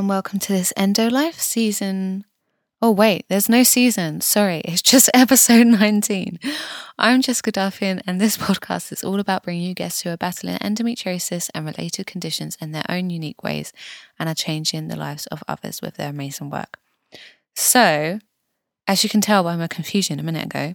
And welcome to this Endo Life season. Oh, wait, there's no season. Sorry, it's just episode 19. I'm Jessica Duffin, and this podcast is all about bringing you guests who are battling endometriosis and related conditions in their own unique ways and are changing the lives of others with their amazing work. So, as you can tell by my confusion a minute ago,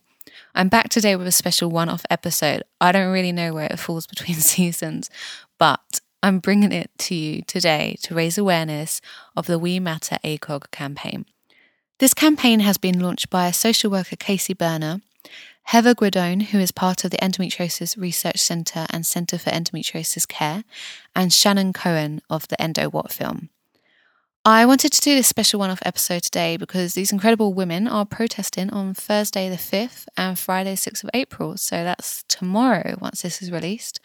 I'm back today with a special one off episode. I don't really know where it falls between seasons, but I'm bringing it to you today to raise awareness of the We Matter ACOG campaign. This campaign has been launched by social worker Casey Berna, Heather Guidone, who is part of the Endometriosis Research Centre and Centre for Endometriosis Care, and Shannon Cohn of the Endo What film. I wanted to do this special one off episode today because these incredible women are protesting on Thursday the 5th and Friday 6th of April. So that's tomorrow once this is released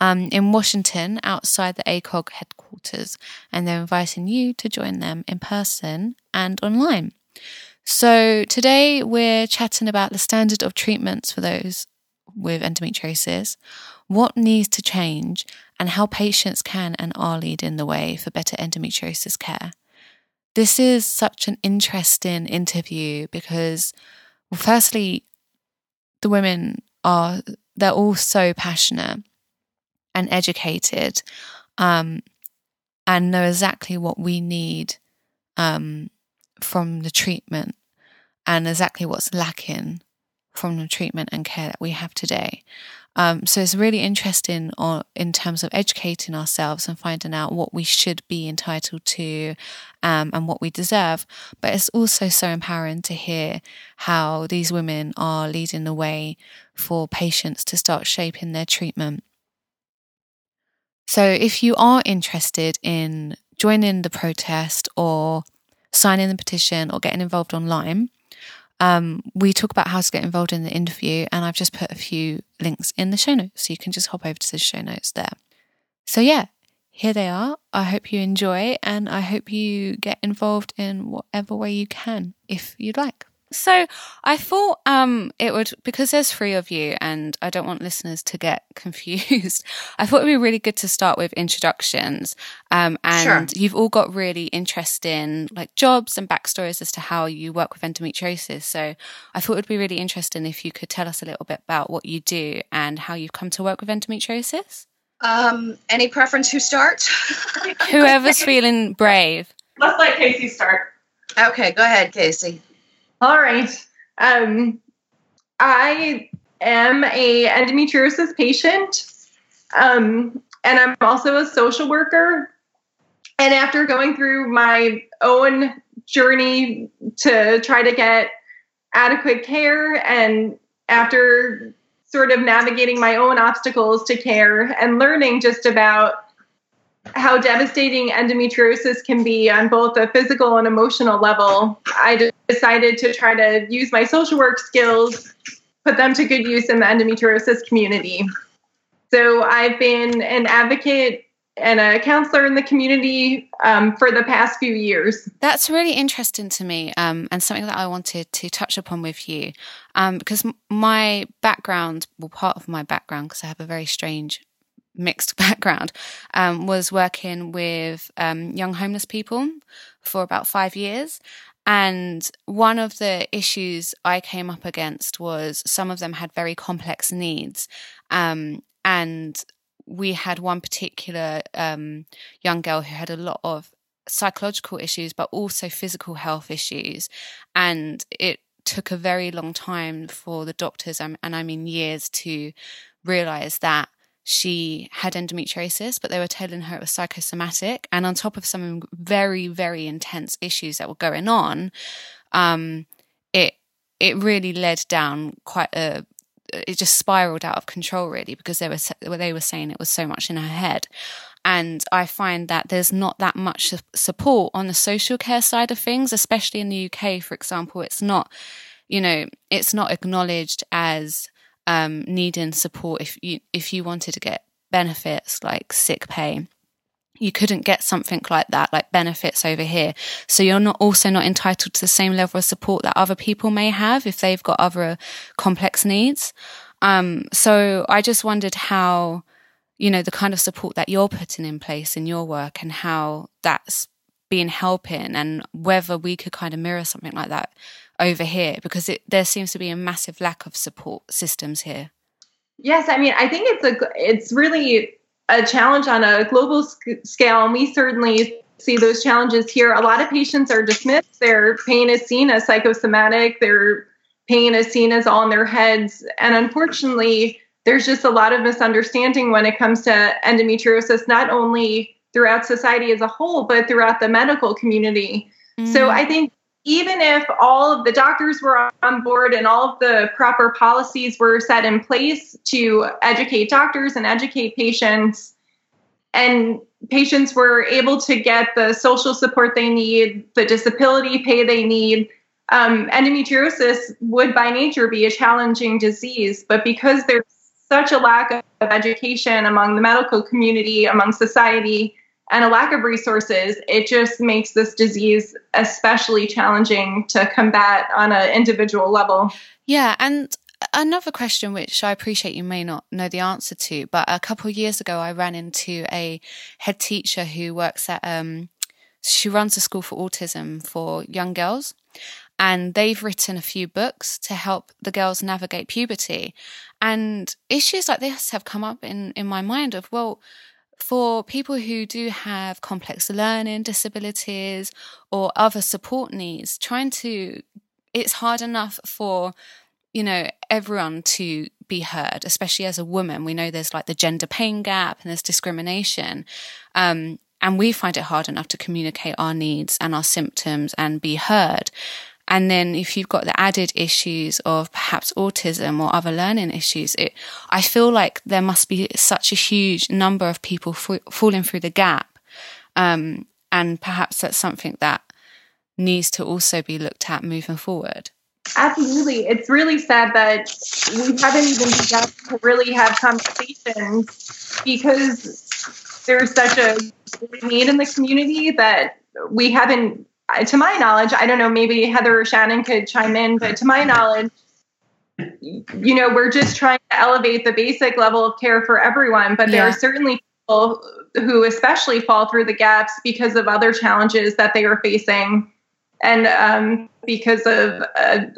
um, in Washington outside the ACOG headquarters. And they're inviting you to join them in person and online. So today we're chatting about the standard of treatments for those with endometriosis, what needs to change, and how patients can and are leading the way for better endometriosis care. This is such an interesting interview because, well, firstly, the women are, they're all so passionate and educated um, and know exactly what we need um, from the treatment and exactly what's lacking from the treatment and care that we have today. Um, so it's really interesting on, in terms of educating ourselves and finding out what we should be entitled to um, and what we deserve. But it's also so empowering to hear how these women are leading the way for patients to start shaping their treatment. So if you are interested in joining the protest or signing the petition or getting involved online, um, we talk about how to get involved in the interview, and I've just put a few links in the show notes, so you can just hop over to the show notes there. So, yeah, here they are. I hope you enjoy, and I hope you get involved in whatever way you can if you'd like. So I thought um, it would because there's three of you, and I don't want listeners to get confused. I thought it'd be really good to start with introductions, um, and sure. you've all got really interesting like jobs and backstories as to how you work with endometriosis. So I thought it'd be really interesting if you could tell us a little bit about what you do and how you've come to work with endometriosis. Um, any preference who starts? Whoever's feeling brave. Let's let Casey start. Okay, go ahead, Casey. All right. Um, I am a endometriosis patient, um, and I'm also a social worker. And after going through my own journey to try to get adequate care, and after sort of navigating my own obstacles to care and learning just about how devastating endometriosis can be on both a physical and emotional level, I decided to try to use my social work skills, put them to good use in the endometriosis community. So I've been an advocate and a counselor in the community um, for the past few years. That's really interesting to me, um, and something that I wanted to touch upon with you, um, because my background, well, part of my background, because I have a very strange mixed background, um, was working with um, young homeless people for about five years. And one of the issues I came up against was some of them had very complex needs. Um, and we had one particular um, young girl who had a lot of psychological issues, but also physical health issues. And it took a very long time for the doctors, and I mean years, to realize that she had endometriosis, but they were telling her it was psychosomatic. And on top of some very, very intense issues that were going on, um, it it really led down quite a. It just spiraled out of control, really, because they were they were saying it was so much in her head. And I find that there's not that much support on the social care side of things, especially in the UK, for example. It's not, you know, it's not acknowledged as um, needing support if you if you wanted to get benefits like sick pay you couldn't get something like that like benefits over here. So you're not also not entitled to the same level of support that other people may have if they've got other complex needs. Um, so i just wondered how you know the kind of support that you're putting in place in your work and how that's been helping and whether we could kind of mirror something like that over here because it, there seems to be a massive lack of support systems here. Yes, I mean, I think it's a it's really a challenge on a global sc- scale, and we certainly see those challenges here. A lot of patients are dismissed. Their pain is seen as psychosomatic. Their pain is seen as all in their heads, and unfortunately, there's just a lot of misunderstanding when it comes to endometriosis, not only throughout society as a whole, but throughout the medical community. Mm. So I think even if all of the doctors were on board and all of the proper policies were set in place to educate doctors and educate patients, and patients were able to get the social support they need, the disability pay they need, um, endometriosis would by nature be a challenging disease. But because there's such a lack of education among the medical community, among society, and a lack of resources, it just makes this disease especially challenging to combat on an individual level. Yeah, and another question which I appreciate you may not know the answer to, but a couple years ago I ran into a head teacher who works at um she runs a school for autism for young girls and they've written a few books to help the girls navigate puberty and issues like this have come up in in my mind of well for people who do have complex learning disabilities or other support needs, trying to, it's hard enough for, you know, everyone to be heard, especially as a woman. We know there's like the gender pain gap and there's discrimination. Um, and we find it hard enough to communicate our needs and our symptoms and be heard. And then if you've got the added issues of perhaps autism or other learning issues, it, I feel like there must be such a huge number of people f- falling through the gap. Um, and perhaps that's something that needs to also be looked at moving forward. Absolutely. It's really sad that we haven't even begun to really have conversations because there's such a need in the community that we haven't to my knowledge, I don't know, maybe Heather or Shannon could chime in, but to my knowledge, you know, we're just trying to elevate the basic level of care for everyone, but there yeah. are certainly people who especially fall through the gaps because of other challenges that they are facing and um, because of a,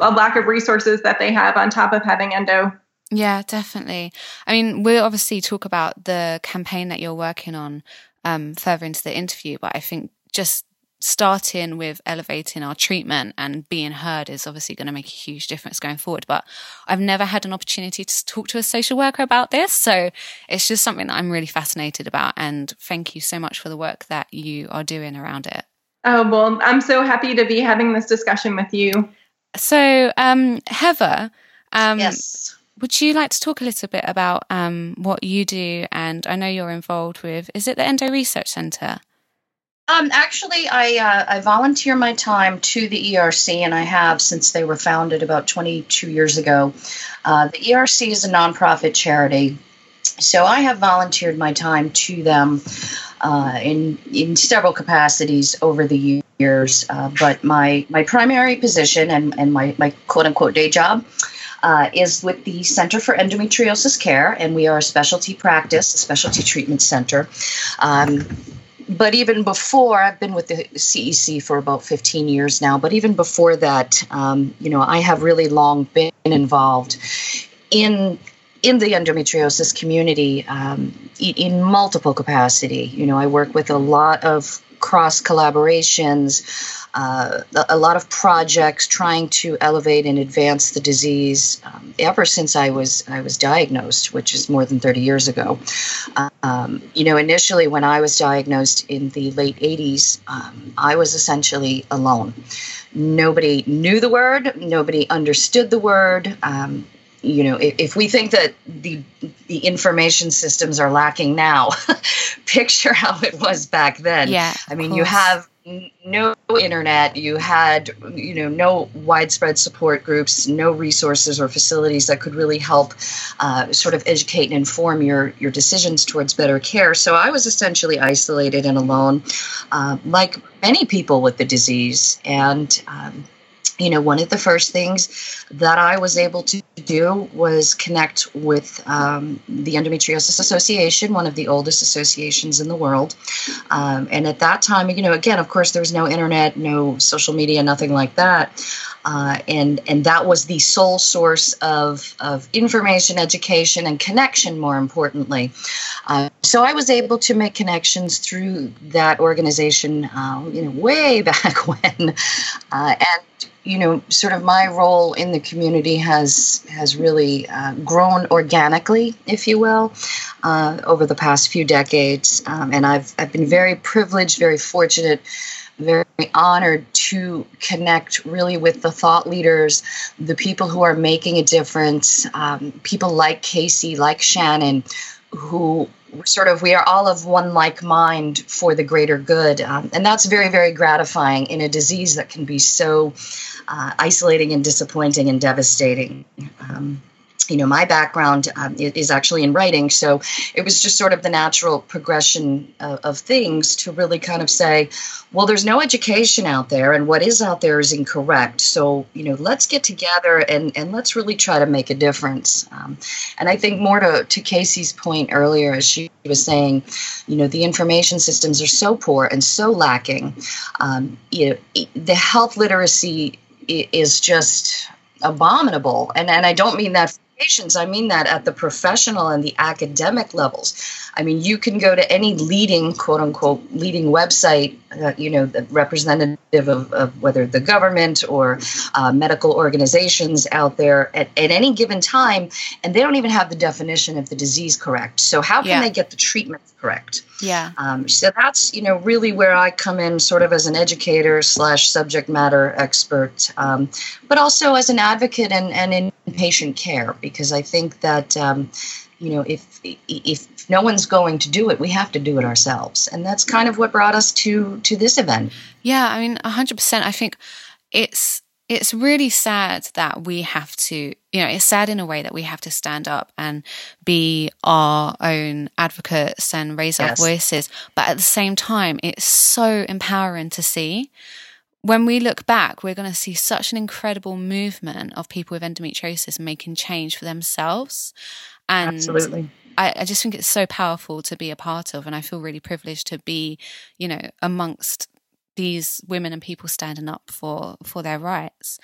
a lack of resources that they have on top of having endo. Yeah, definitely. I mean, we'll obviously talk about the campaign that you're working on um, further into the interview, but I think just starting with elevating our treatment and being heard is obviously going to make a huge difference going forward. But I've never had an opportunity to talk to a social worker about this. So it's just something that I'm really fascinated about. And thank you so much for the work that you are doing around it. Oh, well, I'm so happy to be having this discussion with you. So, um, Heather, um, yes. Would you like to talk a little bit about um, what you do? And I know you're involved with, is it the Endo Research Centre? Um, actually, I uh, I volunteer my time to the ERC, and I have since they were founded about 22 years ago. Uh, the ERC is a nonprofit charity, so I have volunteered my time to them uh, in in several capacities over the years. Uh, but my my primary position and and my my quote unquote day job. Uh, is with the Center for Endometriosis Care, and we are a specialty practice, a specialty treatment center. Um, but even before, I've been with the CEC for about 15 years now, but even before that, um, you know, I have really long been involved in in the endometriosis community um, in multiple capacity. You know, I work with a lot of cross collaborations, uh, a lot of projects trying to elevate and advance the disease. Um, ever since I was I was diagnosed, which is more than 30 years ago. Um, you know, initially when I was diagnosed in the late 80s, um, I was essentially alone. Nobody knew the word. Nobody understood the word um, you know if, if, we think that the the information systems are lacking now picture how it was back then. Yeah i mean you have no internet you had you know no widespread support groups no resources or facilities that could really help uh, sort of educate and inform your your decisions towards better care. So i was essentially isolated and alone uh, like many people with the disease. And um, you know one of the first things that i was able to do was connect with um, the Endometriosis Association, one of the oldest associations in the world. Um, and at that time, you know, again, of course, there was no internet, no social media, nothing like that. Uh, and and that was the sole source of, of information, education, and connection. More importantly, uh, so I was able to make connections through that organization, uh, you know, way back when, uh, and you know, sort of my role in the community has has really uh, grown organically, if you will, uh, over the past few decades, um, and I've I've been very privileged, very fortunate very honored to connect really with the thought leaders, the people who are making a difference, um, people like Casey, like Shannon, who sort of we are all of one like mind for the greater good. Um, and that's very, very gratifying in a disease that can be so uh, isolating and disappointing and devastating. Um, you know, my background um, is actually in writing, so it was just sort of the natural progression of, of, things to really kind of say, well, there's no education out there, and what is out there is incorrect. So, you know, let's get together and, and let's really try to make a difference. Um, and I think more to, to Casey's point earlier, as she was saying, you know, the information systems are so poor and so lacking. Um, you know, the health literacy is just abominable and and I don't mean that patients, I mean that at the professional and the academic levels. I mean, you can go to any leading, quote unquote, leading website, uh, you know, the representative of, of whether the government or uh, medical organizations out there at, at any given time, and they don't even have the definition of the disease correct. So, how can yeah. they get the treatment correct? Yeah. Um, so that's you know really where I come in, sort of as an educator slash subject matter expert, um, but also as an advocate and, and in patient care because I think that um, you know if if no one's going to do it, we have to do it ourselves, and that's kind of what brought us to to this event. Yeah, I mean, hundred percent. I think it's it's really sad that we have to, you know, it's sad in a way that we have to stand up and be our own advocates and raise yes. our voices. But at the same time, it's so empowering to see. When we look back, we're going to see such an incredible movement of people with endometriosis making change for themselves. And Absolutely. I, I just think it's so powerful to be a part of. And I feel really privileged to be, you know, amongst these women and people standing up for for their rights.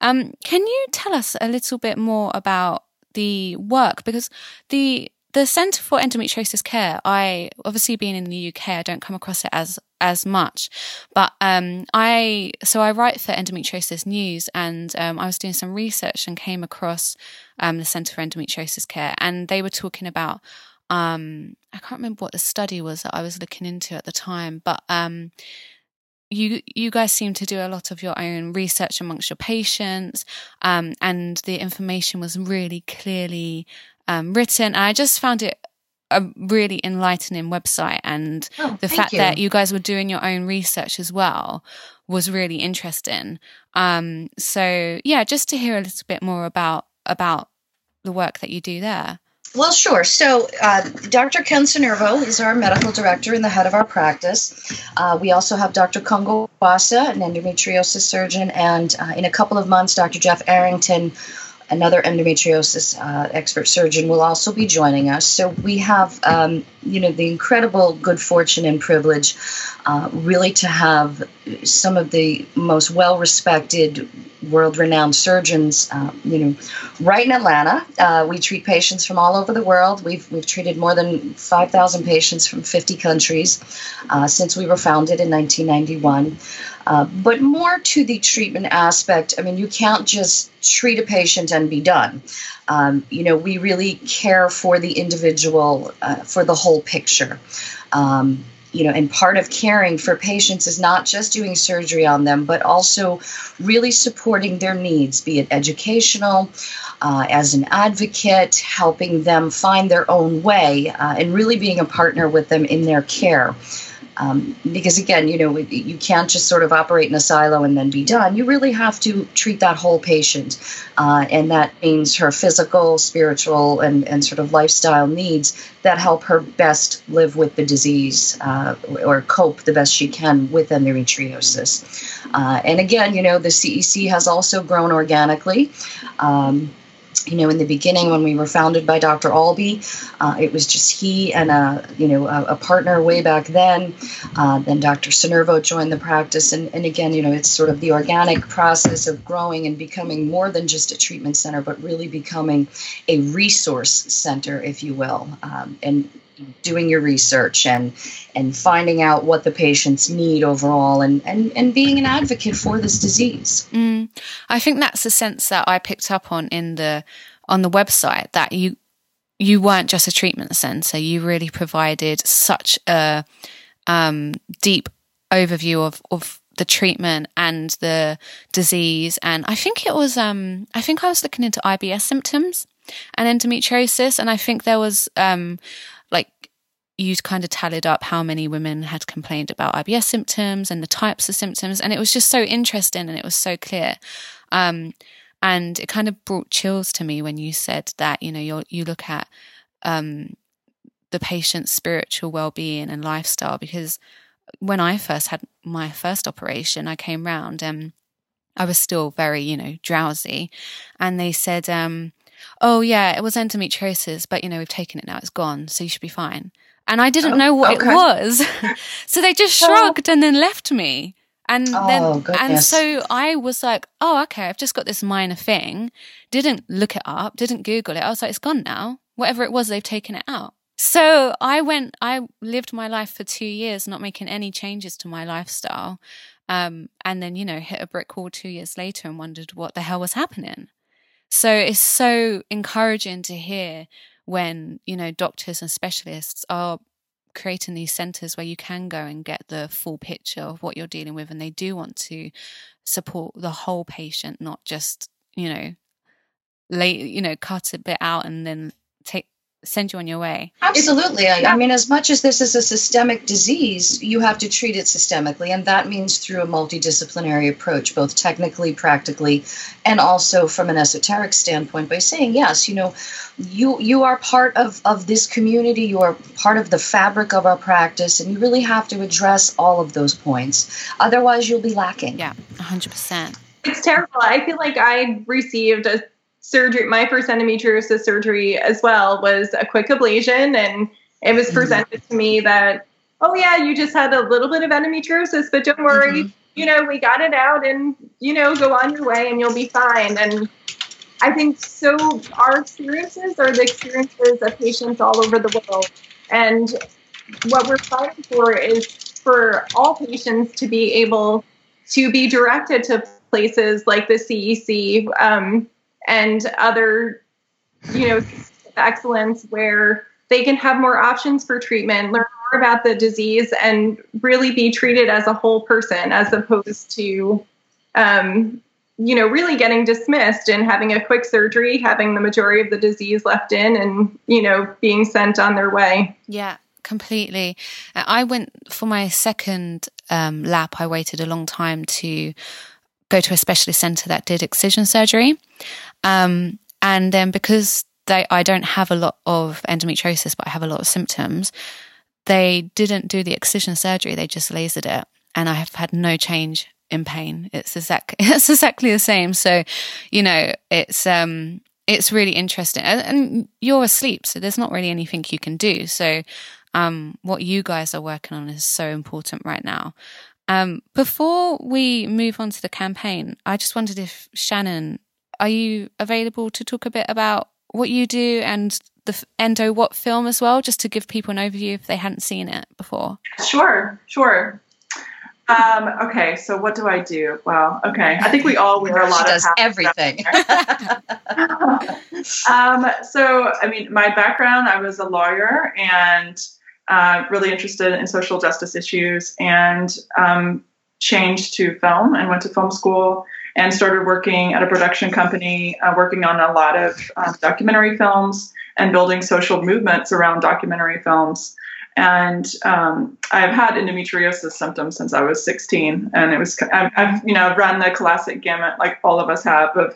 Um, can you tell us a little bit more about the work because the the Centre for Endometriosis Care, I obviously being in the UK, I don't come across it as as much, but um, I so I write for Endometriosis News, and um, I was doing some research and came across um, the Centre for Endometriosis Care, and they were talking about um, I can't remember what the study was that I was looking into at the time, but um, you you guys seem to do a lot of your own research amongst your patients, um, and the information was really clearly um, written. I just found it a really enlightening website, and oh, the fact you. that you guys were doing your own research as well was really interesting. Um, so yeah, just to hear a little bit more about about the work that you do there. Well, sure. So, uh, Dr. Ken Sinervo is our medical director and the head of our practice. Uh, we also have Dr. Kongo Wasa, an endometriosis surgeon, and uh, in a couple of months, Dr. Jeff Arrington, another endometriosis uh, expert surgeon, will also be joining us. So, we have, um, you know, the incredible good fortune and privilege uh, really to have some of the most well respected world-renowned surgeons, uh, you know, right in Atlanta. Uh, we treat patients from all over the world. We've we've treated more than 5,000 patients from 50 countries uh, since we were founded in 1991. Uh, but more to the treatment aspect, I mean, you can't just treat a patient and be done. Um, you know, we really care for the individual, uh, for the whole picture. Um, you know, and part of caring for patients is not just doing surgery on them, but also really supporting their needs, be it educational, uh, as an advocate, helping them find their own way, uh, and really being a partner with them in their care. Um, because again, you know, you can't just sort of operate in a silo and then be done. You really have to treat that whole patient, uh, and that means her physical, spiritual, and, and sort of lifestyle needs that help her best live with the disease uh, or cope the best she can with endometriosis. Uh, and again, you know, the CEC has also grown organically. Um, you know, in the beginning when we were founded by Dr. Albee, uh, it was just he and a, you know, a, a partner way back then. Uh, then Dr. Sinervo joined the practice. And, and again, you know, it's sort of the organic process of growing and becoming more than just a treatment center, but really becoming a resource center, if you will. Um, and doing your research and and finding out what the patients need overall and and, and being an advocate for this disease. Mm. i think that's the sense that i picked up on in the on the website that you you weren't just a treatment center. You really provided such a um, deep overview of of the treatment and the disease. And i think it was um i think i was looking into ibs symptoms and endometriosis. And i think there was um you kind of tallied up how many women had complained about IBS symptoms and the types of symptoms, and it was just so interesting and it was so clear. Um, and it kind of brought chills to me when you said that you know you you look at um, the patient's spiritual well-being and lifestyle because when I first had my first operation, I came round and I was still very you know drowsy, and they said. Um, oh yeah, it was endometriosis, but you know, we've taken it now, it's gone, so you should be fine. And I didn't oh, know what okay. it was. so they just shrugged and then left me. And oh, then goodness. and so I was like, oh, okay, I've just got this minor thing. Didn't look it up, didn't Google it. I was like, it's gone now. Whatever it was, they've taken it out. So I went, I lived my life for two years, not making any changes to my lifestyle. Um, and then, you know, hit a brick wall two years later and wondered what the hell was happening. So it's so encouraging to hear when, you know, doctors and specialists are creating these centers where you can go and get the full picture of what you're dealing with and they do want to support the whole patient not just you know lay you know cut a bit out and then take send you on your way. Absolutely. I, I, mean, as much as this is a systemic disease, you have to treat it systemically, and that means through a multidisciplinary approach, both technically, practically, and also from an esoteric standpoint by saying, yes, you know, you you are part of, of this community, you are part of the fabric of our practice, and you really have to address all of those points. Otherwise, you'll be lacking. Yeah, 100%. It's terrible. I feel like I received a surgery, my first endometriosis surgery as well was a quick ablation. And it was mm-hmm. presented mm-hmm. to me that, oh, yeah, you just had a little bit of endometriosis, but don't worry. Mm-hmm. You know, we got it out and, you know, go on your way and you'll be fine. And I think so. Our experiences are the experiences of patients all over the world. And what we're fighting for is for all patients to be able to be directed to places like the CEC, um, and other, you know, excellence where they can have more options for treatment, learn more about the disease, and really be treated as a whole person as opposed to, um, you know, really getting dismissed and having a quick surgery, having the majority of the disease left in, and, you know, being sent on their way. Yeah completely. I went for my second um, lap. I waited a long time to go to a specialist center that did excision surgery. Um, and then because they, I don't have a lot of endometriosis, but I have a lot of symptoms, they didn't do the excision surgery. They just lasered it. And I have had no change in pain. It's exactly, it's exactly the same. So, you know, it's, um, it's really interesting and, and you're asleep. So there's not really anything you can do. So, um, what you guys are working on is so important right now. Um, before we move on to the campaign, I just wondered if Shannon, are you available to talk a bit about what you do and the Endo What film as well, just to give people an overview if they hadn't seen it before? Sure, sure. Um, okay, so what do I do? Well, okay, I think we all wear a lot she does everything. um, so, I mean, my background, I was a lawyer and uh, really interested in social justice issues and um, changed to film and went to film school and started working at a production company, uh, working on a lot of uh, documentary films and building social movements around documentary films. And um, I've had endometriosis symptoms since I was 16, and it was I've, I've you know run the classic gamut like all of us have of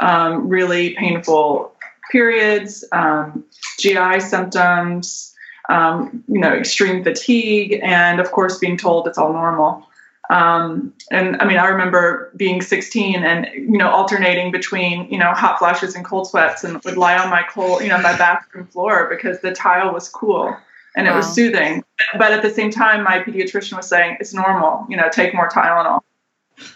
um, really painful periods, um, GI symptoms, um, you know, extreme fatigue, and of course, being told it's all normal. Um, and I mean, I remember being 16 and you know alternating between you know hot flashes and cold sweats, and would lie on my cold you know my bathroom floor because the tile was cool and wow. it was soothing. But at the same time, my pediatrician was saying it's normal, you know, take more Tylenol.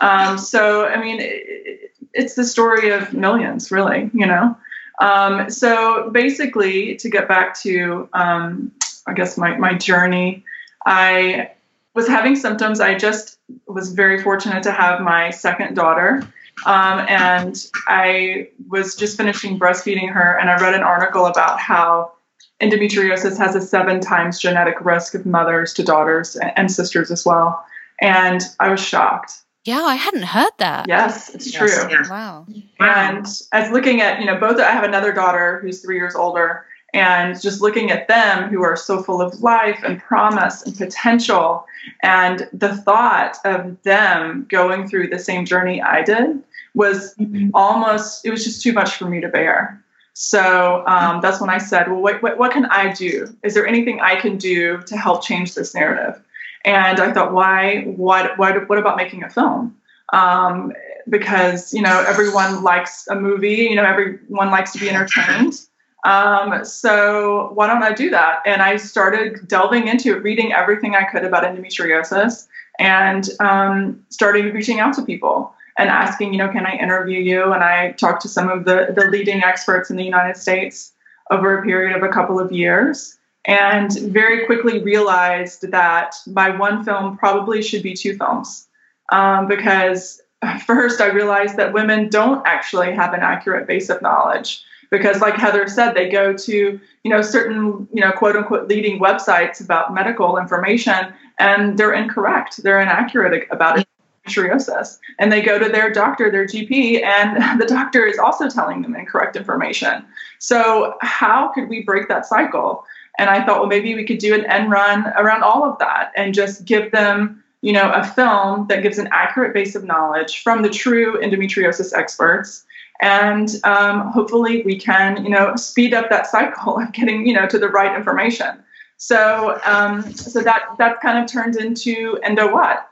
Um, so I mean, it, it's the story of millions, really, you know. Um, so basically, to get back to, um, I guess my my journey, I was having symptoms. I just was very fortunate to have my second daughter. Um, and I was just finishing breastfeeding her, and I read an article about how endometriosis has a seven times genetic risk of mothers to daughters and sisters as well. And I was shocked. Yeah, I hadn't heard that. Yes, it's yes, true. Yeah. Wow. And as looking at, you know, both, I have another daughter who's three years older, and just looking at them who are so full of life and promise and potential, and the thought of them going through the same journey I did was mm-hmm. almost, it was just too much for me to bear. So um, that's when I said, well, what, what, what, can I do? Is there anything I can do to help change this narrative? And I thought, why, what, what, what about making a film? Um, because, you know, everyone likes a movie, you know, everyone likes to be entertained. Um, so why don't I do that? And I started delving into it, reading everything I could about endometriosis and um, starting reaching out to people and asking, you know, can I interview you? And I talked to some of the, the leading experts in the United States over a period of a couple of years and very quickly realized that my one film probably should be two films um, because first I realized that women don't actually have an accurate base of knowledge because like heather said they go to you know certain you know quote unquote leading websites about medical information and they're incorrect they're inaccurate about it endometriosis. And they go to their doctor, their GP, and the doctor is also telling them incorrect information. So, how could we break that cycle? And I thought, well, maybe we could do an end run around all of that and just give them, you know, a film that gives an accurate base of knowledge from the true endometriosis experts. And um, hopefully we can, you know, speed up that cycle of getting, you know, to the right information. So, um, so that that kind of turned into Endo What,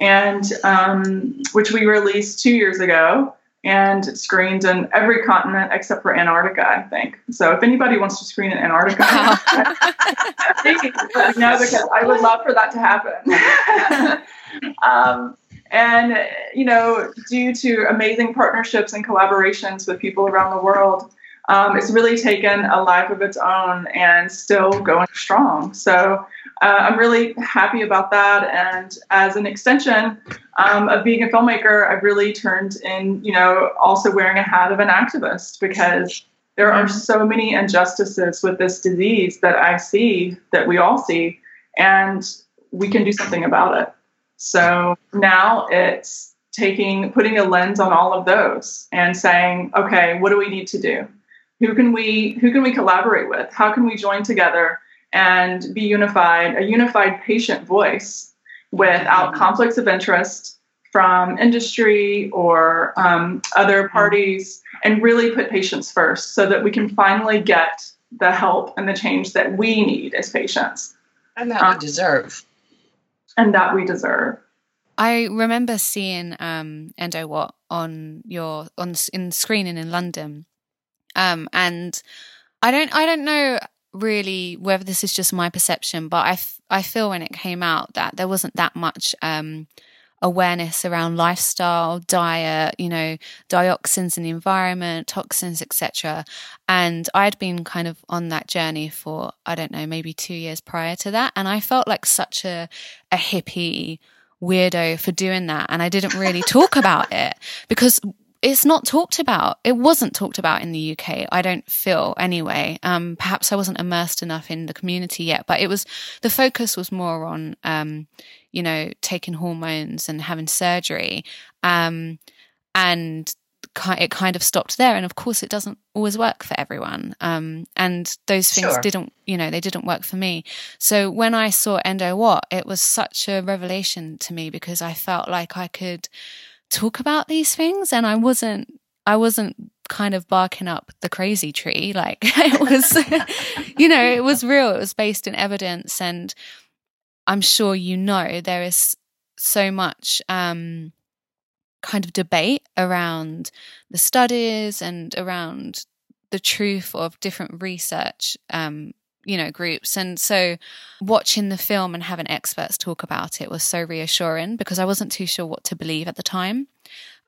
and um, which we released two years ago and screened in every continent except for Antarctica, I think. So if anybody wants to screen in Antarctica, no, because I would love for that to happen. um, and you know, due to amazing partnerships and collaborations with people around the world, um, it's really taken a life of its own and still going strong. So uh, I'm really happy about that. And as an extension um, of being a filmmaker, I've really turned in, you know, also wearing a hat of an activist because there are so many injustices with this disease that I see, that we all see, and we can do something about it. So now it's taking, putting a lens on all of those and saying, okay, what do we need to do? Who can we, who can we collaborate with? How can we join together? and be unified, a unified patient voice without mm-hmm. conflicts of interest from industry or um, other mm-hmm. parties, and really put patients first so that we can finally get the help and the change that we need as patients. And that um, we deserve. And that we deserve. I remember seeing um, Endo What on your on in screening in London, um, and I don't I don't know really whether this is just my perception, but I, f- I feel when it came out that there wasn't that much um, awareness around lifestyle, diet, you know, dioxins in the environment, toxins, etc. And I'd been kind of on that journey for I don't know, maybe two years prior to that, and I felt like such a a hippie weirdo for doing that and I didn't really talk about it because it's not talked about. It wasn't talked about in the UK. I don't feel anyway. Um, perhaps I wasn't immersed enough in the community yet, but it was the focus was more on, um, you know, taking hormones and having surgery, um, and it kind of stopped there. And of course, it doesn't always work for everyone. Um, and those things sure. didn't, you know, they didn't work for me. So when I saw Endo What, it was such a revelation to me because I felt like I could talk about these things and I wasn't I wasn't kind of barking up the crazy tree. Like it was you know it was real. It was based in evidence and I'm sure you know there is so much um, kind of debate around the studies and around the truth of different research um, you know groups. And so watching the film and having experts talk about it was so reassuring because i wasn't too sure what to believe at the time.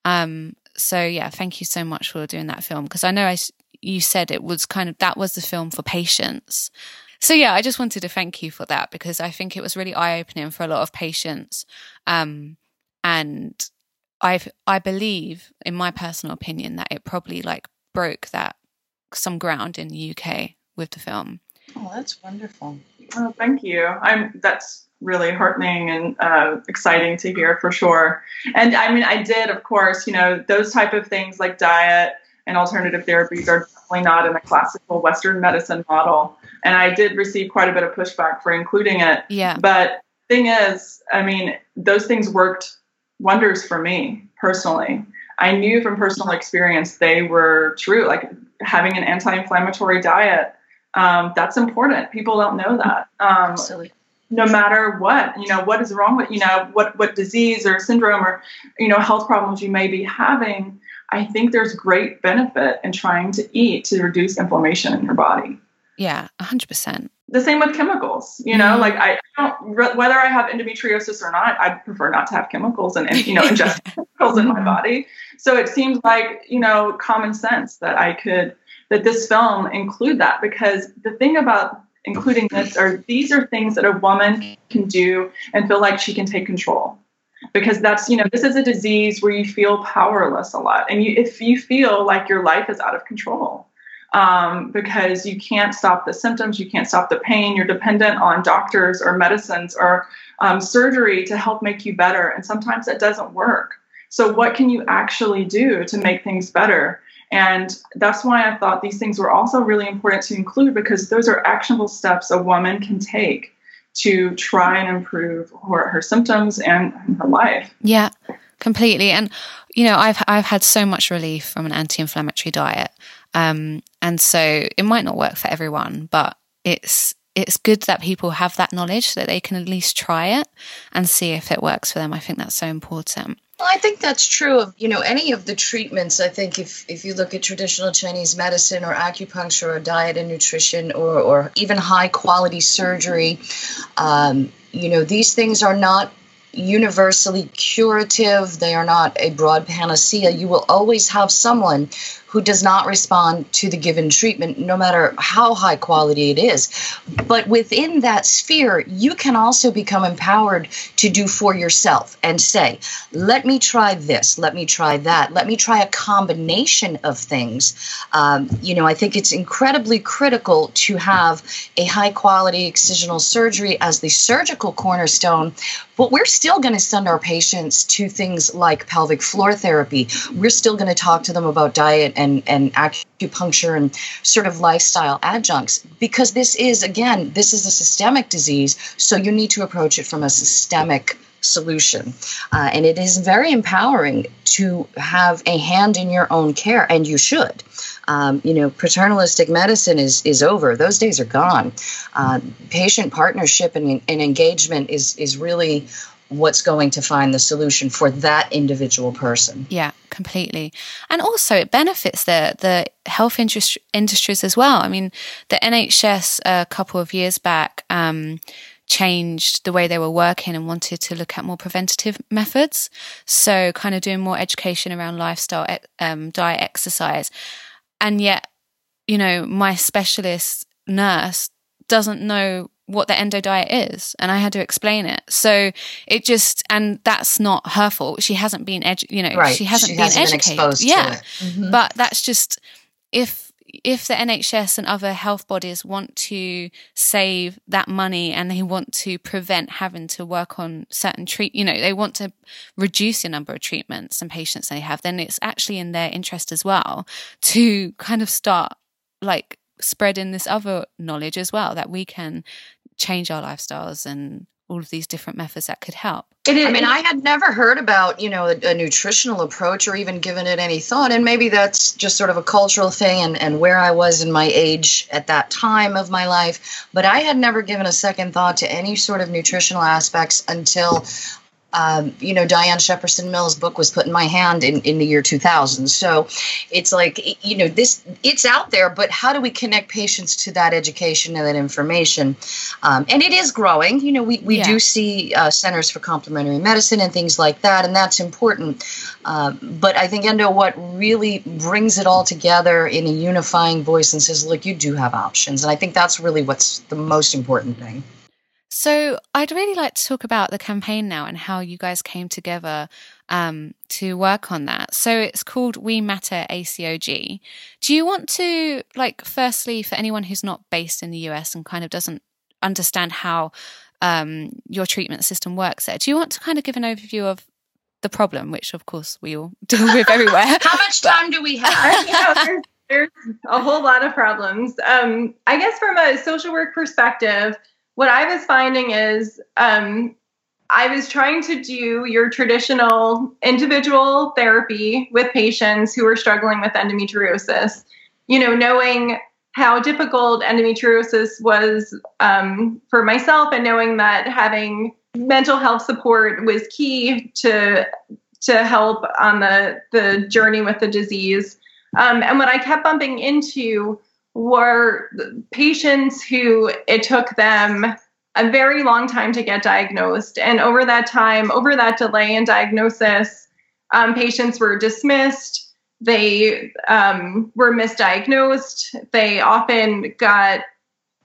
Um, so yeah thank you so much for doing that film because i know I, you said it was kind of that was the film for patients. So yeah i just wanted to thank you for that because i think it was really eye-opening for a lot of patients. Um, and i i believe in my personal opinion that it probably like broke that some ground in the uk with the film Oh, that's wonderful. Oh, thank you. I'm that's really heartening and uh, exciting to hear for sure. And I mean, I did, of course, you know, those type of things like diet and alternative therapies are definitely not in the classical Western medicine model. And I did receive quite a bit of pushback for including it. Yeah. But thing is, I mean, those things worked wonders for me personally. I knew from personal experience they were true. Like having an anti-inflammatory diet um, that's important. People don't know that. Um, Absolutely. no matter what, you know, what is wrong with, you know, what, what disease or syndrome or, you know, health problems you may be having, I think there's great benefit in trying to eat to reduce inflammation in your body. Yeah, 100%. The same with chemicals, you know, Mhm. like I don't, whether I have endometriosis or not, I prefer not to have chemicals and, you know, ingest chemicals in my Mhm. body. So it seems like, you know, common sense that I could, that this film include that because the thing about including this are these are things that a woman can do and feel like she can take control. Because that's you know this is a disease where you feel powerless a lot and you, if you feel like your life is out of control um, because you can't stop the symptoms you can't stop the pain you're dependent on doctors or medicines or um, surgery to help make you better and sometimes that doesn't work. So what can you actually do to make things better and that's why I thought these things were also really important to include because those are actionable steps a woman can take to try and improve her, her symptoms and her life. Yeah, completely. And you know, I've I've had so much relief from an anti-inflammatory diet, um, and so it might not work for everyone, but it's it's good that people have that knowledge so that they can at least try it and see if it works for them. I think that's so important. Well, I think that's true of you know any of the treatments. I think if if you look at traditional Chinese medicine or acupuncture or diet and nutrition or or even high quality surgery, um, you know these things are not universally curative. They are not a broad panacea. You will always have someone who does not respond to the given treatment, no matter how high quality it is. But within that sphere, you can also become empowered to do for yourself and say, let me try this, let me try that, let me try a combination of things. Um, you know, I think it's incredibly critical to have a high quality excisional surgery as the surgical cornerstone, but we're still going to send our patients to things like pelvic floor therapy. We're still going to talk to them about diet and, and acupuncture and sort of lifestyle adjuncts because this is, again, this is a systemic disease. So you need to approach it from a systemic solution. Uh, and it is very empowering to have a hand in your own care, and you should. Um, you know, paternalistic medicine is is over; those days are gone. Uh, patient partnership and, and engagement is is really what's going to find the solution for that individual person. Yeah, completely. And also, it benefits the the health industry, industries as well. I mean, the NHS a couple of years back. Um, changed the way they were working and wanted to look at more preventative methods. So, kind of doing more education around lifestyle, um, diet, exercise. And yet, you know, my specialist nurse doesn't know what the endo diet is and i had to explain it so it just and that's not her fault she hasn't been edu- you know right. she hasn't she been hasn't educated been exposed yeah to it. Mhm. but that's just if if the NHS and other health bodies want to save that money and they want to prevent having to work on certain treat, you know, they want to reduce the number of treatments and patients they have, then it's actually in their interest as well to kind of start like spreading this other knowledge as well that we can change our lifestyles and all of these different methods that could help. It is, I mean, I had never heard about, you know, a, a, nutritional approach or even given it any thought. And maybe that's just sort of a cultural thing and, and where I was in my age at that time of my life. But I had never given a second thought to any sort of nutritional aspects until um, you know, Diane Shepperson Mills' book was put in my hand in, in the year 2000. So it's like, you know, this, it's out there, but how do we connect patients to that education and that information? Um, and it is growing. You know, we, we yeah. do see uh, centers for complementary medicine and things like that, and that's important. Uh, but I think, Endo, what really brings it all together in a unifying voice and says, look, you do have options. And I think that's really what's the most important thing. So I'd really like to talk about the campaign now and how you guys came together um, to work on that. So it's called We Matter ACOG. Do you want to, like, firstly, for anyone who's not based in the US and kind of doesn't understand how um, your treatment system works there, do you want to kind of give an overview of the problem, which of course we all deal with everywhere? how much time do we have? there's, there's, a whole lot of problems. Um, I guess from a social work perspective, what I was finding is um, I was trying to do your traditional individual therapy with patients who were struggling with endometriosis. You know, knowing how difficult endometriosis was um, for myself, and knowing that having mental health support was key to to help on the the journey with the disease. Um, and what I kept bumping into were patients who it took them a very long time to get diagnosed. And over that time, over that delay in diagnosis, um, patients were dismissed. They um, were misdiagnosed. They often got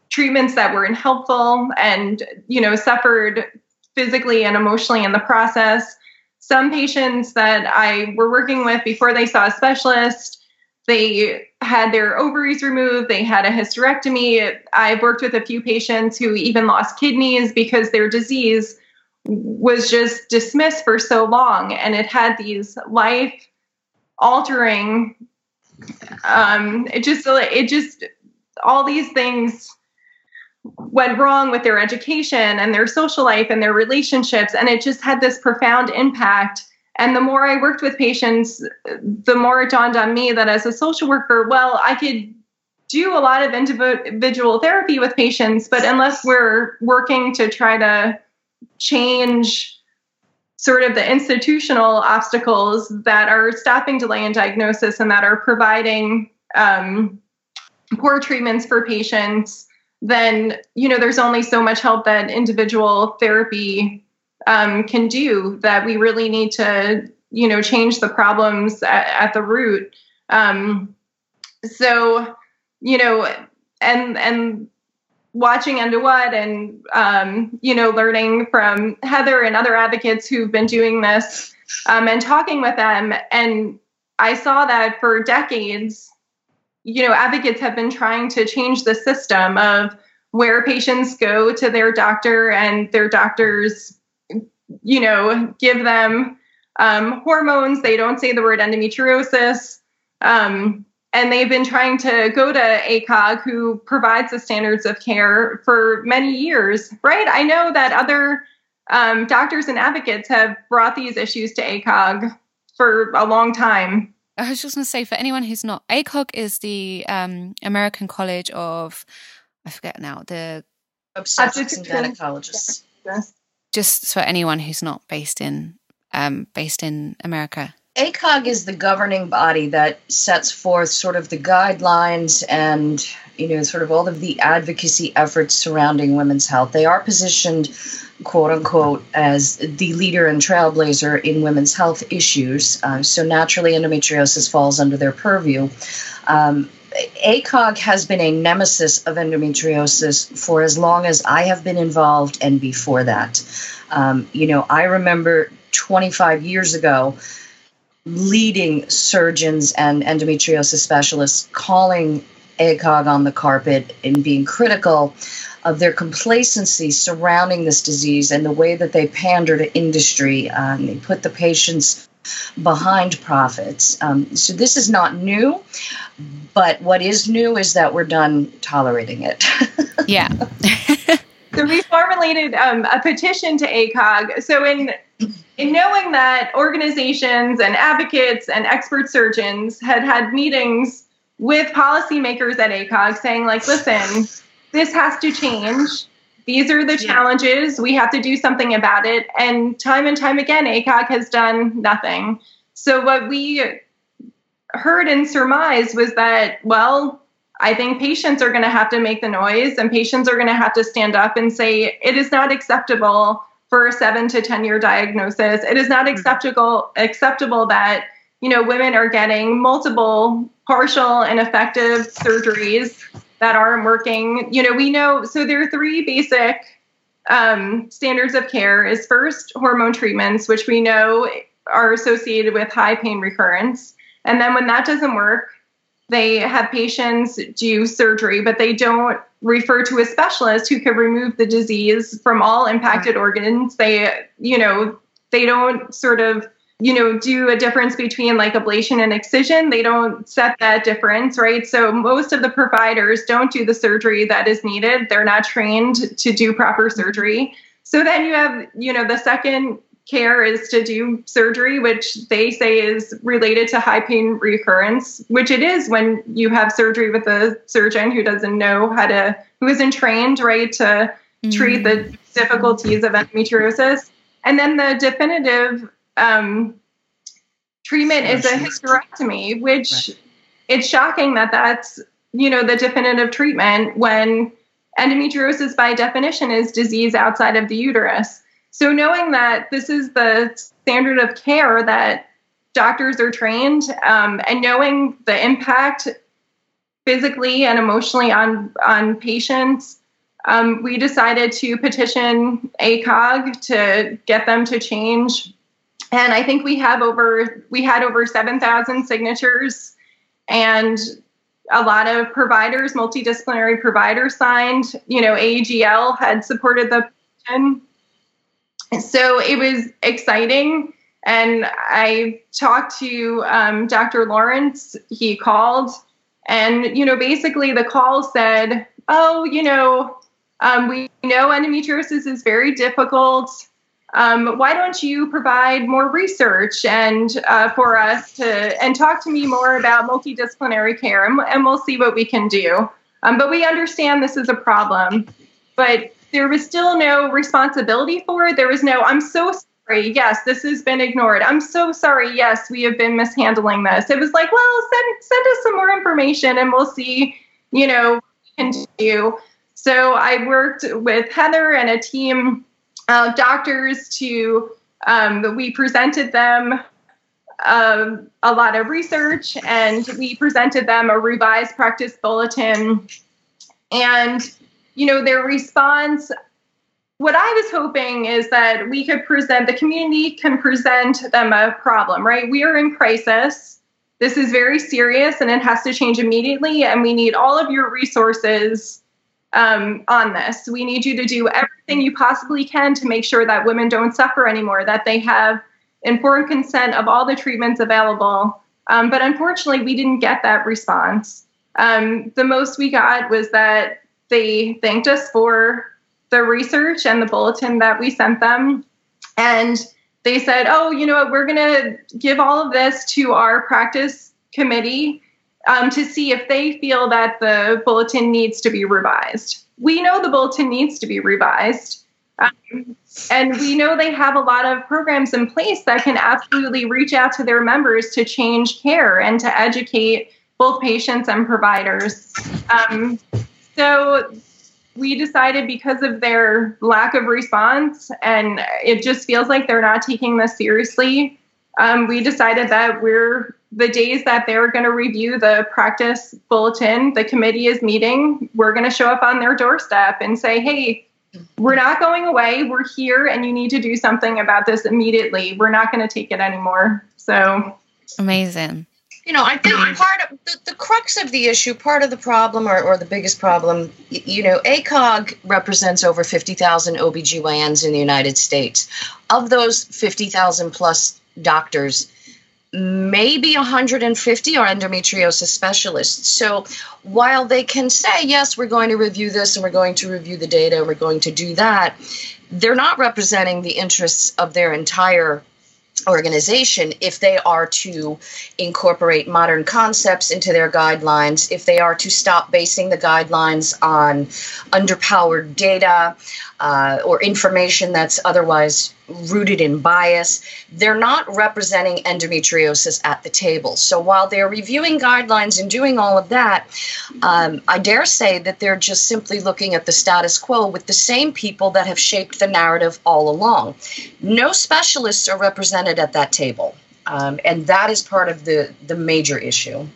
treatments that were unhelpful and, you know, suffered physically and emotionally in the process. Some patients that I were working with before they saw a specialist they had their ovaries removed, they had a hysterectomy. I've worked with a few patients who even lost kidneys because their disease was just dismissed for so long and it had these life altering um it just it just all these things went wrong with their education and their social life and their relationships and it just had this profound impact and the more I worked with patients, the more it dawned on me that as a social worker, well, I could do a lot of individual therapy with patients, but unless we're working to try to change sort of the institutional obstacles that are stopping delay in diagnosis and that are providing um, poor treatments for patients, then you know there's only so much help that individual therapy um, can do that we really need to you know change the problems at, at the root. Um, so you know and and watching Endo What and um, you know learning from heather and other advocates who've been doing this um, and talking with them and i saw that for decades you know advocates have been trying to change the system of where patients go to their doctor and their doctors you know, give them um, hormones. They don't say the word endometriosis. Um, and they've been trying to go to ACOG, who provides the standards of care for many years, right? I know that other um, doctors and advocates have brought these issues to ACOG for a long time. I was just going to say, for anyone who's not, ACOG is the um, American College of, I forget now, the obstetrics and gynecologists. Just for anyone who's not based in um, based in America? ACOG is the governing body that sets forth sort of the guidelines and you know sort of all of the advocacy efforts surrounding women's health. They are positioned quote unquote as the leader and trailblazer in women's health issues. Uh, so naturally, endometriosis falls under their purview. Um, ACOG has been a nemesis of endometriosis for as long as I have been involved and before that. Um, you know, I remember 25 years ago leading surgeons and endometriosis specialists calling ACOG on the carpet and being critical of their complacency surrounding this disease and the way that they pander to industry. Um, they put the patients behind profits. Um, so this is not new, but what is new is that we're done tolerating it. yeah. so we formulated um, a petition to ACOG. So in in knowing that organizations and advocates and expert surgeons had had meetings with policymakers at ACOG saying like, listen, this has to change. These are the challenges. We have to do something about it. And time and time again, ACOG has done nothing. So, what we heard and surmised was that, well, I think patients are going to have to make the noise and patients are going to have to stand up and say, it is not acceptable for a seven to 10 year diagnosis. It is not mm-hmm. acceptable, acceptable that, you know, women are getting multiple partial and effective surgeries that aren't working. You know, we know, so there are three basic um, standards of care is first hormone treatments, which we know are associated with high pain recurrence. And then when that doesn't work, they have patients do surgery, but they don't refer to a specialist who could remove the disease from all impacted organs. They, you know, they don't sort of, you know, do a difference between like ablation and excision. They don't set that difference, right? So most of the providers don't do the surgery that is needed. They're not trained to do proper surgery. So then you have, you know, the second care is to do surgery, which they say is related to high pain recurrence, which it is when you have surgery with a surgeon who doesn't know how to, who isn't trained, right, to mm-hmm. treat the difficulties of endometriosis. And then the definitive um, treatment is a hysterectomy, which right. it's shocking that that's, you know, the definitive treatment when endometriosis by definition is disease outside of the uterus. So knowing that this is the standard of care that doctors are trained, um, and knowing the impact physically and emotionally on on patients, um, we decided to petition ACOG to get them to change. And I think we have over we had over seven thousand signatures, and a lot of providers, multidisciplinary providers signed. You know, AAGL had supported the petition so it was exciting. And I talked to um, Dr. Lawrence. He called, and you know, basically the call said, "Oh, you know, um, we know endometriosis is very difficult. Um, why don't you provide more research and uh, for us to and talk to me more about multidisciplinary care, and, and we'll see what we can do. Um, but we understand this is a problem, but there was still no responsibility for it. There was no, I'm so sorry. Yes, this has been ignored. I'm so sorry. Yes, we have been mishandling this. It was like, well, send send us some more information and we'll see, you know, we can do. So I worked with Heather and a team of doctors to um, we presented them um, a lot of research and we presented them a revised practice bulletin and you know, their response what I was hoping is that we could present, the community can present them a problem, right? We are in crisis. This is very serious and it has to change immediately. And we need all of your resources um, on this. We need you to do everything you possibly can to make sure that women don't suffer anymore, that they have informed consent of all the treatments available. Um, but unfortunately, we didn't get that response. Um, the most we got was that they thanked us for the research and the bulletin that we sent them. And they said, oh, you know what, we're going to give all of this to our practice committee um, to see if they feel that the bulletin needs to be revised. We know the bulletin needs to be revised. Um, and we know they have a lot of programs in place that can absolutely reach out to their members to change care and to educate both patients and providers. Um, so we decided because of their lack of response and it just feels like they're not taking this seriously um, we decided that we're the days that they're going to review the practice bulletin the committee is meeting we're going to show up on their doorstep and say hey we're not going away. We're here and you need to do something about this immediately. We're not going to take it anymore. So amazing. You know, I think part of the, the crux of the issue, part of the problem, or, or the biggest problem, you know, ACOG represents over 50,000 OBGYNs in the United States. Of those 50,000 plus doctors, maybe 150 are endometriosis specialists. So while they can say, yes, we're going to review this and we're going to review the data and we're going to do that, they're not representing the interests of their entire organization if they are to incorporate modern concepts into their guidelines, if they are to stop basing the guidelines on underpowered data uh, or information that's otherwise rooted in bias, they're not representing endometriosis at the table. So while they're reviewing guidelines and doing all of that, um, I dare say that they're just simply looking at the status quo with the same people that have shaped the narrative all along. No specialists are represented at that table. Um, and that is part of the, the major issue.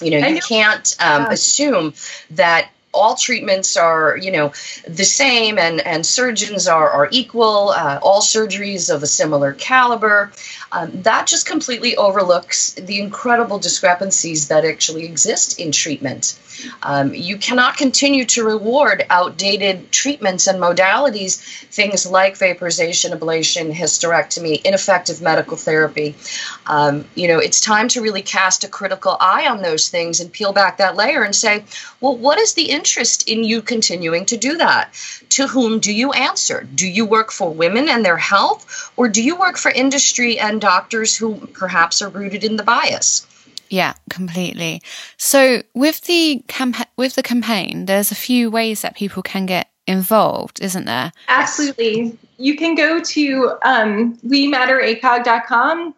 You know, you can't um, assume that all treatments are you know the same and and surgeons are are equal. Uh, all surgeries of a similar caliber um, that just completely overlooks the incredible discrepancies that actually exist in treatment um, you cannot continue to reward outdated treatments and modalities things like vaporization ablation hysterectomy ineffective medical therapy um, you know it's time to really cast a critical eye on those things and peel back that layer and say well what is the interest in you continuing to do that? To whom do you answer? Do you work for women and their health, or do you work for industry and doctors who perhaps are rooted in the bias? Yeah, completely. So with the campa- with the campaign, there's a few ways that people can get involved, isn't there? Absolutely. You can go to um, wematteracog.com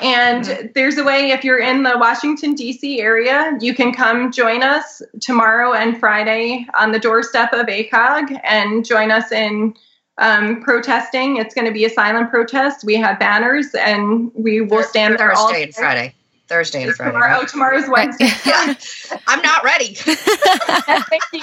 and mm-hmm. there's a way, if you're in the Washington, D.C. area, you can come join us tomorrow and Friday on the doorstep of ACOG and join us in um, protesting. It's going to be a silent protest. We have banners and we will stand there all Thursday and Friday. Thursday and Friday. Tomorrow, right? tomorrow's Wednesday. yeah. I'm not ready. Thank you.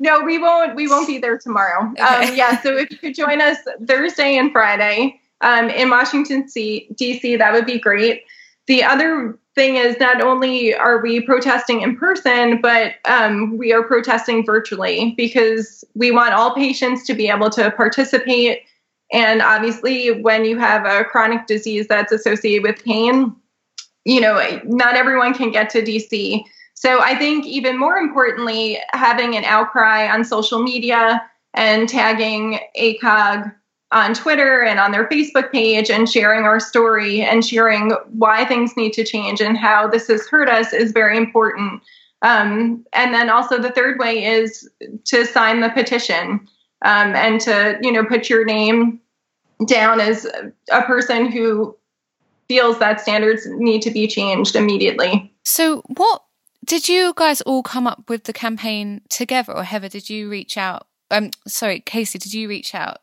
No, we won't. We won't be there tomorrow. Okay. Um, yeah. So if you could join us Thursday and Friday um, in Washington, D.C., that would be great. The other thing is not only are we protesting in person, but um, we are protesting virtually because we want all patients to be able to participate. And obviously, when you have a chronic disease that's associated with pain, you know, not everyone can get to DC. So I think even more importantly, having an outcry on social media and tagging ACOG on Twitter and on their Facebook page and sharing our story and sharing why things need to change and how this has hurt us is very important. Um, and then also the third way is to sign the petition um, and to you know put your name down as a person who feels that standards need to be changed immediately. So what did you guys all come up with the campaign together or Heather did you reach out um sorry Casey did you reach out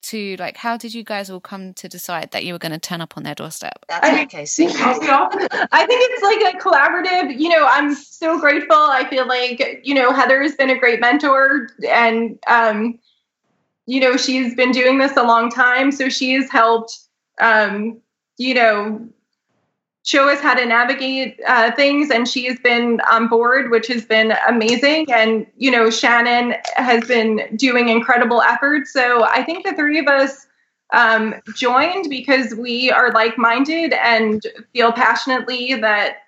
to like how did you guys all come to decide that you were going to turn up on their doorstep? That's I okay see i think it's like a collaborative you know i'm so grateful. I feel like you know heather has been a great mentor and um you know she's been doing this a long time. So she has helped um you know show us how to navigate uh, things and she has been on board which has been amazing. And you know shannon has been doing incredible efforts. So i think the three of us um, joined because we are like-minded and feel passionately that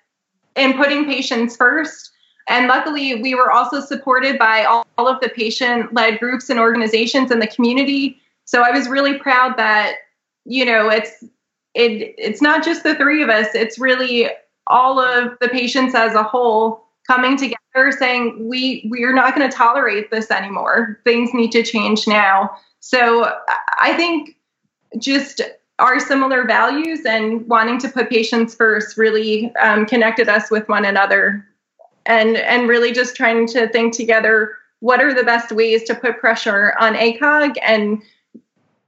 in putting patients first. And luckily we were also supported by all, all of the patient-led groups and organizations in the community. So i was really proud that you know it's it it's not just the three of us it's really all of the patients as a whole coming together saying we we're not going to tolerate this anymore. Things need to change now. So i think just our similar values and wanting to put patients first really um, connected us with one another and and really just trying to think together what are the best ways to put pressure on acog and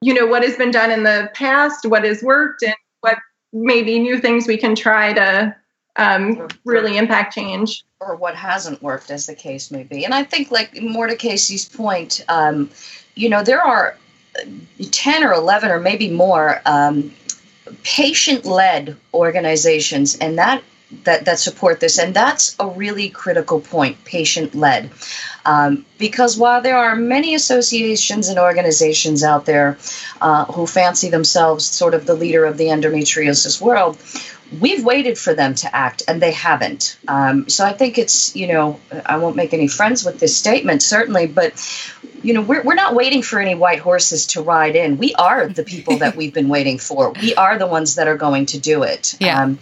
you know what has been done in the past, what has worked, and what maybe new things we can try to um, really impact change. Or what hasn't worked, as the case may be. And I think, like more to Casey's point, um, you know, there are 10 or 11 or maybe more um, patient led organizations, and that that that support this and that's a really critical point patient led um, because while there are many associations and organizations out there uh, who fancy themselves sort of the leader of the endometriosis world we've waited for them to act and they haven't um, so i think it's you know i won't make any friends with this statement certainly but you know, we're, we're not waiting for any white horses to ride in. We are the people that we've been waiting for. We are the ones that are going to do it. Yeah. Um,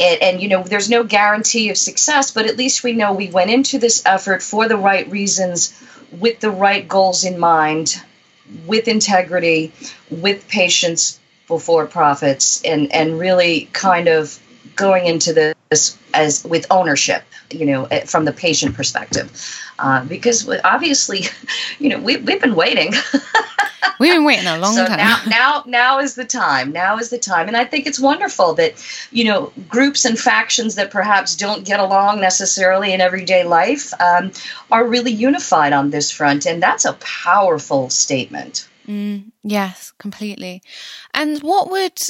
and, and, you know, there's no guarantee of success, but at least we know we went into this effort for the right reasons, with the right goals in mind, with integrity, with patience before profits, and, and really kind of going into this as with ownership, you know, eh, from the patient perspective, uh, because obviously, you know, we, we've been waiting. We've been waiting a long so time. now, now, now is the time. Now is the time, and I think it's wonderful that you know groups and factions that perhaps don't get along necessarily in everyday life um, are really unified on this front, and that's a powerful statement. Mm, yes, completely. And what would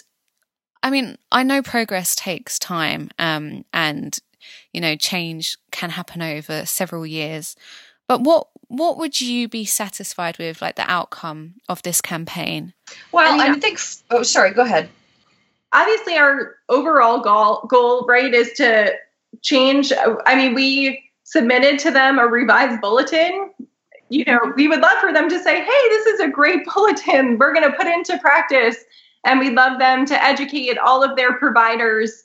I mean? I know progress takes time, um, and you know change can happen over several years. But what what would you be satisfied with, like the outcome of this campaign? Well, I I, think. Oh, sorry. Go ahead. obviously our overall goal goal right is to change i mean we submitted to them a revised bulletin you know we would love for them to say hey this is a great bulletin we're going to put into practice and we'd love them to educate all of their providers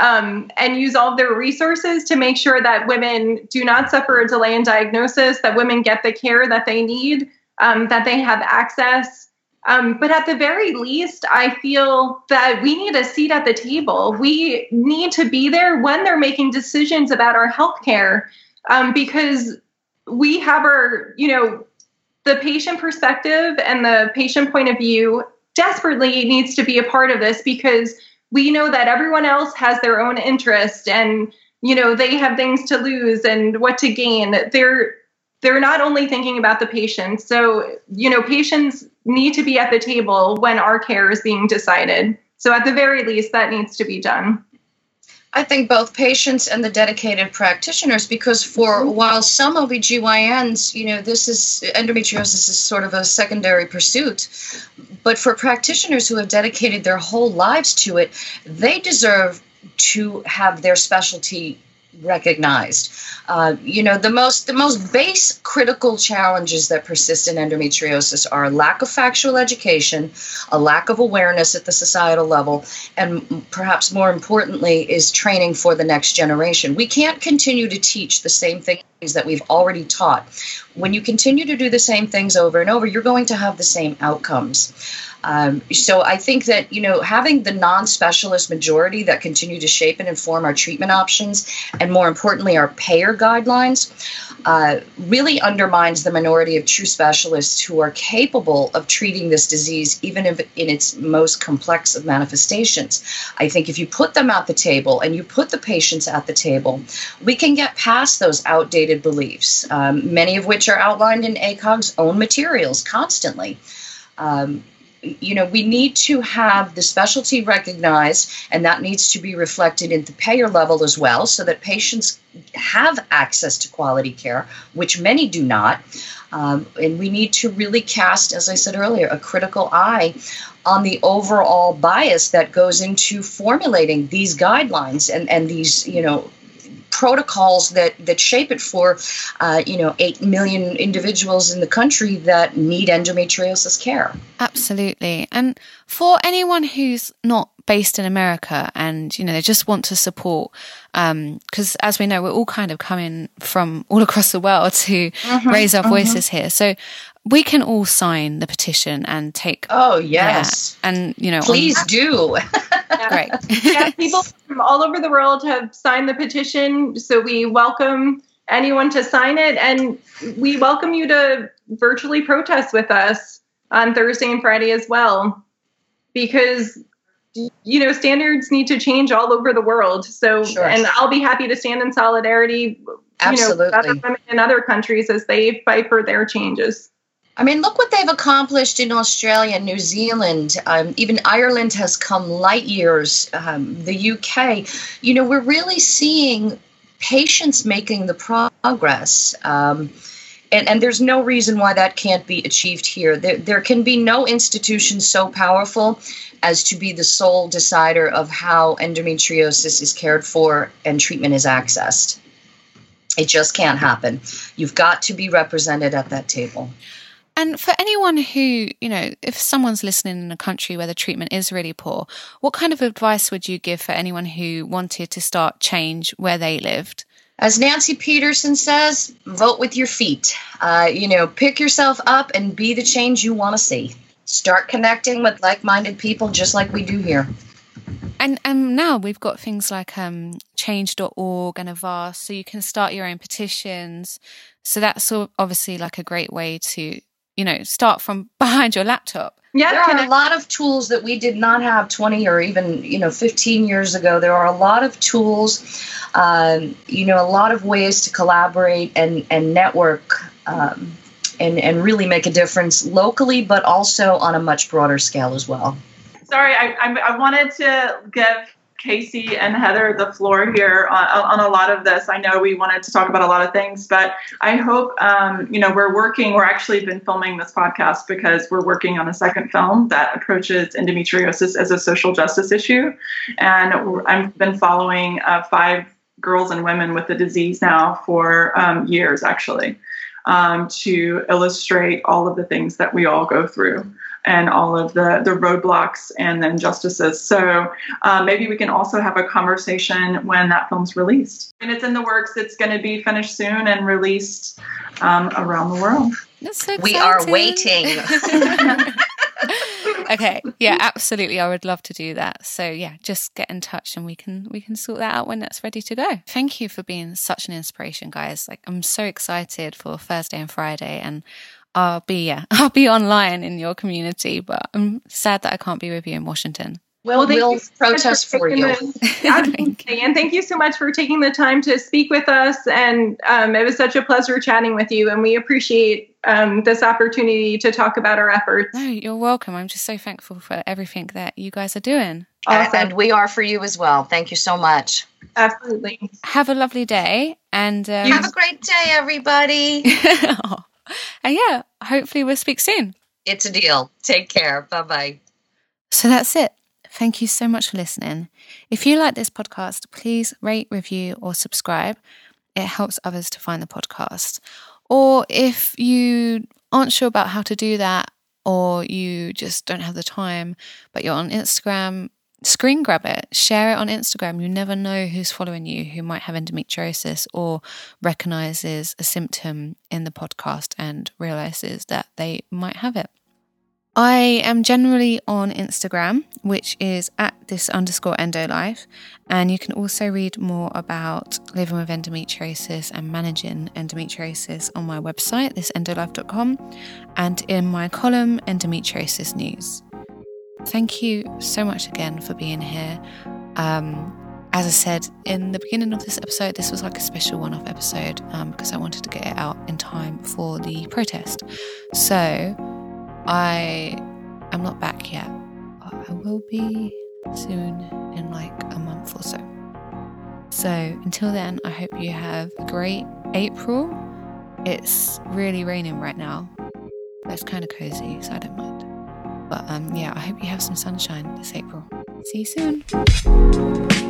um, and use all of their resources to make sure that women do not suffer a delay in diagnosis that women get the care that they need um, that they have access um, but at the very least, I feel that we need a seat at the table. We need to be there when they're making decisions about our healthcare um, because we have our, you know, the patient perspective and the patient point of view desperately needs to be a part of this because we know that everyone else has their own interest and you know they have things to lose and what to gain they're they're not only thinking about the patient. So, you know, patients need to be at the table when our care is being decided. So, at the very least, that needs to be done. I think both patients and the dedicated practitioners, because for mm-hmm. while some OBGYNs, you know, this is endometriosis is sort of a secondary pursuit, but for practitioners who have dedicated their whole lives to it, they deserve to have their specialty recognized. Uh, you know, the most the most base critical challenges that persist in endometriosis are lack of factual education, a lack of awareness at the societal level, and perhaps more importantly is training for the next generation. We can't continue to teach the same things that we've already taught. When you continue to do the same things over and over, you're going to have the same outcomes. Um, so I think that you know having the non-specialist majority that continue to shape and inform our treatment options, and more importantly, our payer guidelines, uh, really undermines the minority of true specialists who are capable of treating this disease, even if in its most complex of manifestations. I think if you put them at the table and you put the patients at the table, we can get past those outdated beliefs, um, many of which are outlined in ACOG's own materials constantly. Um, you know, we need to have the specialty recognized, and that needs to be reflected at the payer level as well, so that patients have access to quality care, which many do not. Um, and we need to really cast, as I said earlier, a critical eye on the overall bias that goes into formulating these guidelines and, and these, you know, protocols that that shape it for uh, you know 8 million individuals in the country that need endometriosis care Absolutely. And for anyone who's not based in America and, you know, they just want to support, um, because as we know, we're all kind of coming from all across the world to mm-hmm, raise our mm-hmm. voices here. So we can all sign the petition and take. oh yeah, yes and, you know, on- please do great. yeah, people from all over the world have signed the petition, so we welcome anyone to sign it, and we welcome you to virtually protest with us on Thursday and Friday as well, because you know standards need to change all over the world. So, Sure. and I'll be happy to stand in solidarity, you know, with other women in other countries as they fight for their changes. I mean, look what they've accomplished in Australia and New Zealand. Um, even Ireland has come light years. Um, the UK, you know, we're really seeing patients making the progress. Um, and, and there's no reason why that can't be achieved here. There, there can be no institution so powerful as to be the sole decider of how endometriosis is cared for and treatment is accessed. It just can't happen. You've got to be represented at that table. And for anyone who, you know, if someone's listening in a country where the treatment is really poor, what kind of advice would you give for anyone who wanted to start change where they lived? As Nancy Petersen says, vote with your feet. Uh, you know, pick yourself up and be the change you want to see. Start connecting with like minded people just like we do here. And and now we've got things like um, change.org and Avaaz, so you can start your own petitions. So that's obviously like a great way to, you know, start from behind your laptop. Yeah, there are a lot of tools that we did not have 20 or even you know 15 years ago. There are a lot of tools, um, you know, a lot of ways to collaborate and and network. Um, and, and really make a difference locally, but also on a much broader scale as well. Sorry, I, I, I wanted to give Casey and Heather the floor here on, on, a lot of this. I know we wanted to talk about a lot of things, but I hope, um, you know, we're working, we're actually been filming this podcast because we're working on a second film that approaches endometriosis as a social justice issue. And I've been following uh, five girls and women with the disease now for um, years, actually, um, to illustrate all of the things that we all go through and all of the, the roadblocks and then justices. So uh, maybe we can also have a conversation when that film's released. And it's in the works. It's going to be finished soon and released um, around the world. So we are waiting. okay yeah absolutely i would love to do that so yeah just get in touch and we can we can sort that out when that's ready to go thank you for being such an inspiration guys like i'm so excited for thursday and friday and I'll be yeah, I'll be online in your community, but I'm sad that I can't be with you in Washington. Well, we'll protest for, for you. thank you. And thank you so much for taking the time to speak with us. And um, it was such a pleasure chatting with you. And we appreciate um, this opportunity to talk about our efforts. No, you're welcome. I'm just so thankful for everything that you guys are doing. Awesome. And we are for you as well. Thank you so much. Absolutely. Have a lovely day. And um, have a great day, everybody. oh. And yeah, hopefully we'll speak soon. It's a deal. Take care. Bye bye. So that's it. Thank you so much for listening. If you like this podcast, please rate, review, or subscribe. It helps others to find the podcast. Or if you aren't sure about how to do that, or you just don't have the time, but you're on Instagram, screen grab it, share it on Instagram. You never know who's following you who might have endometriosis or recognizes a symptom in the podcast and realizes that they might have it. I am generally on Instagram, which is at this underscore endo life, and you can also read more about living with endometriosis and managing endometriosis on my website, this thisendolife.com, and in my column, Endometriosis News. Thank you so much again for being here. Um, as I said in the beginning of this episode, this was like a special one off episode um, because I wanted to get it out in time for the protest. So I am not back yet, I will be soon in like a month or so. So until then, I hope you have a great April. It's really raining right now, it's kind of cozy, so I don't mind. But um, yeah, I hope you have some sunshine this April. See you soon.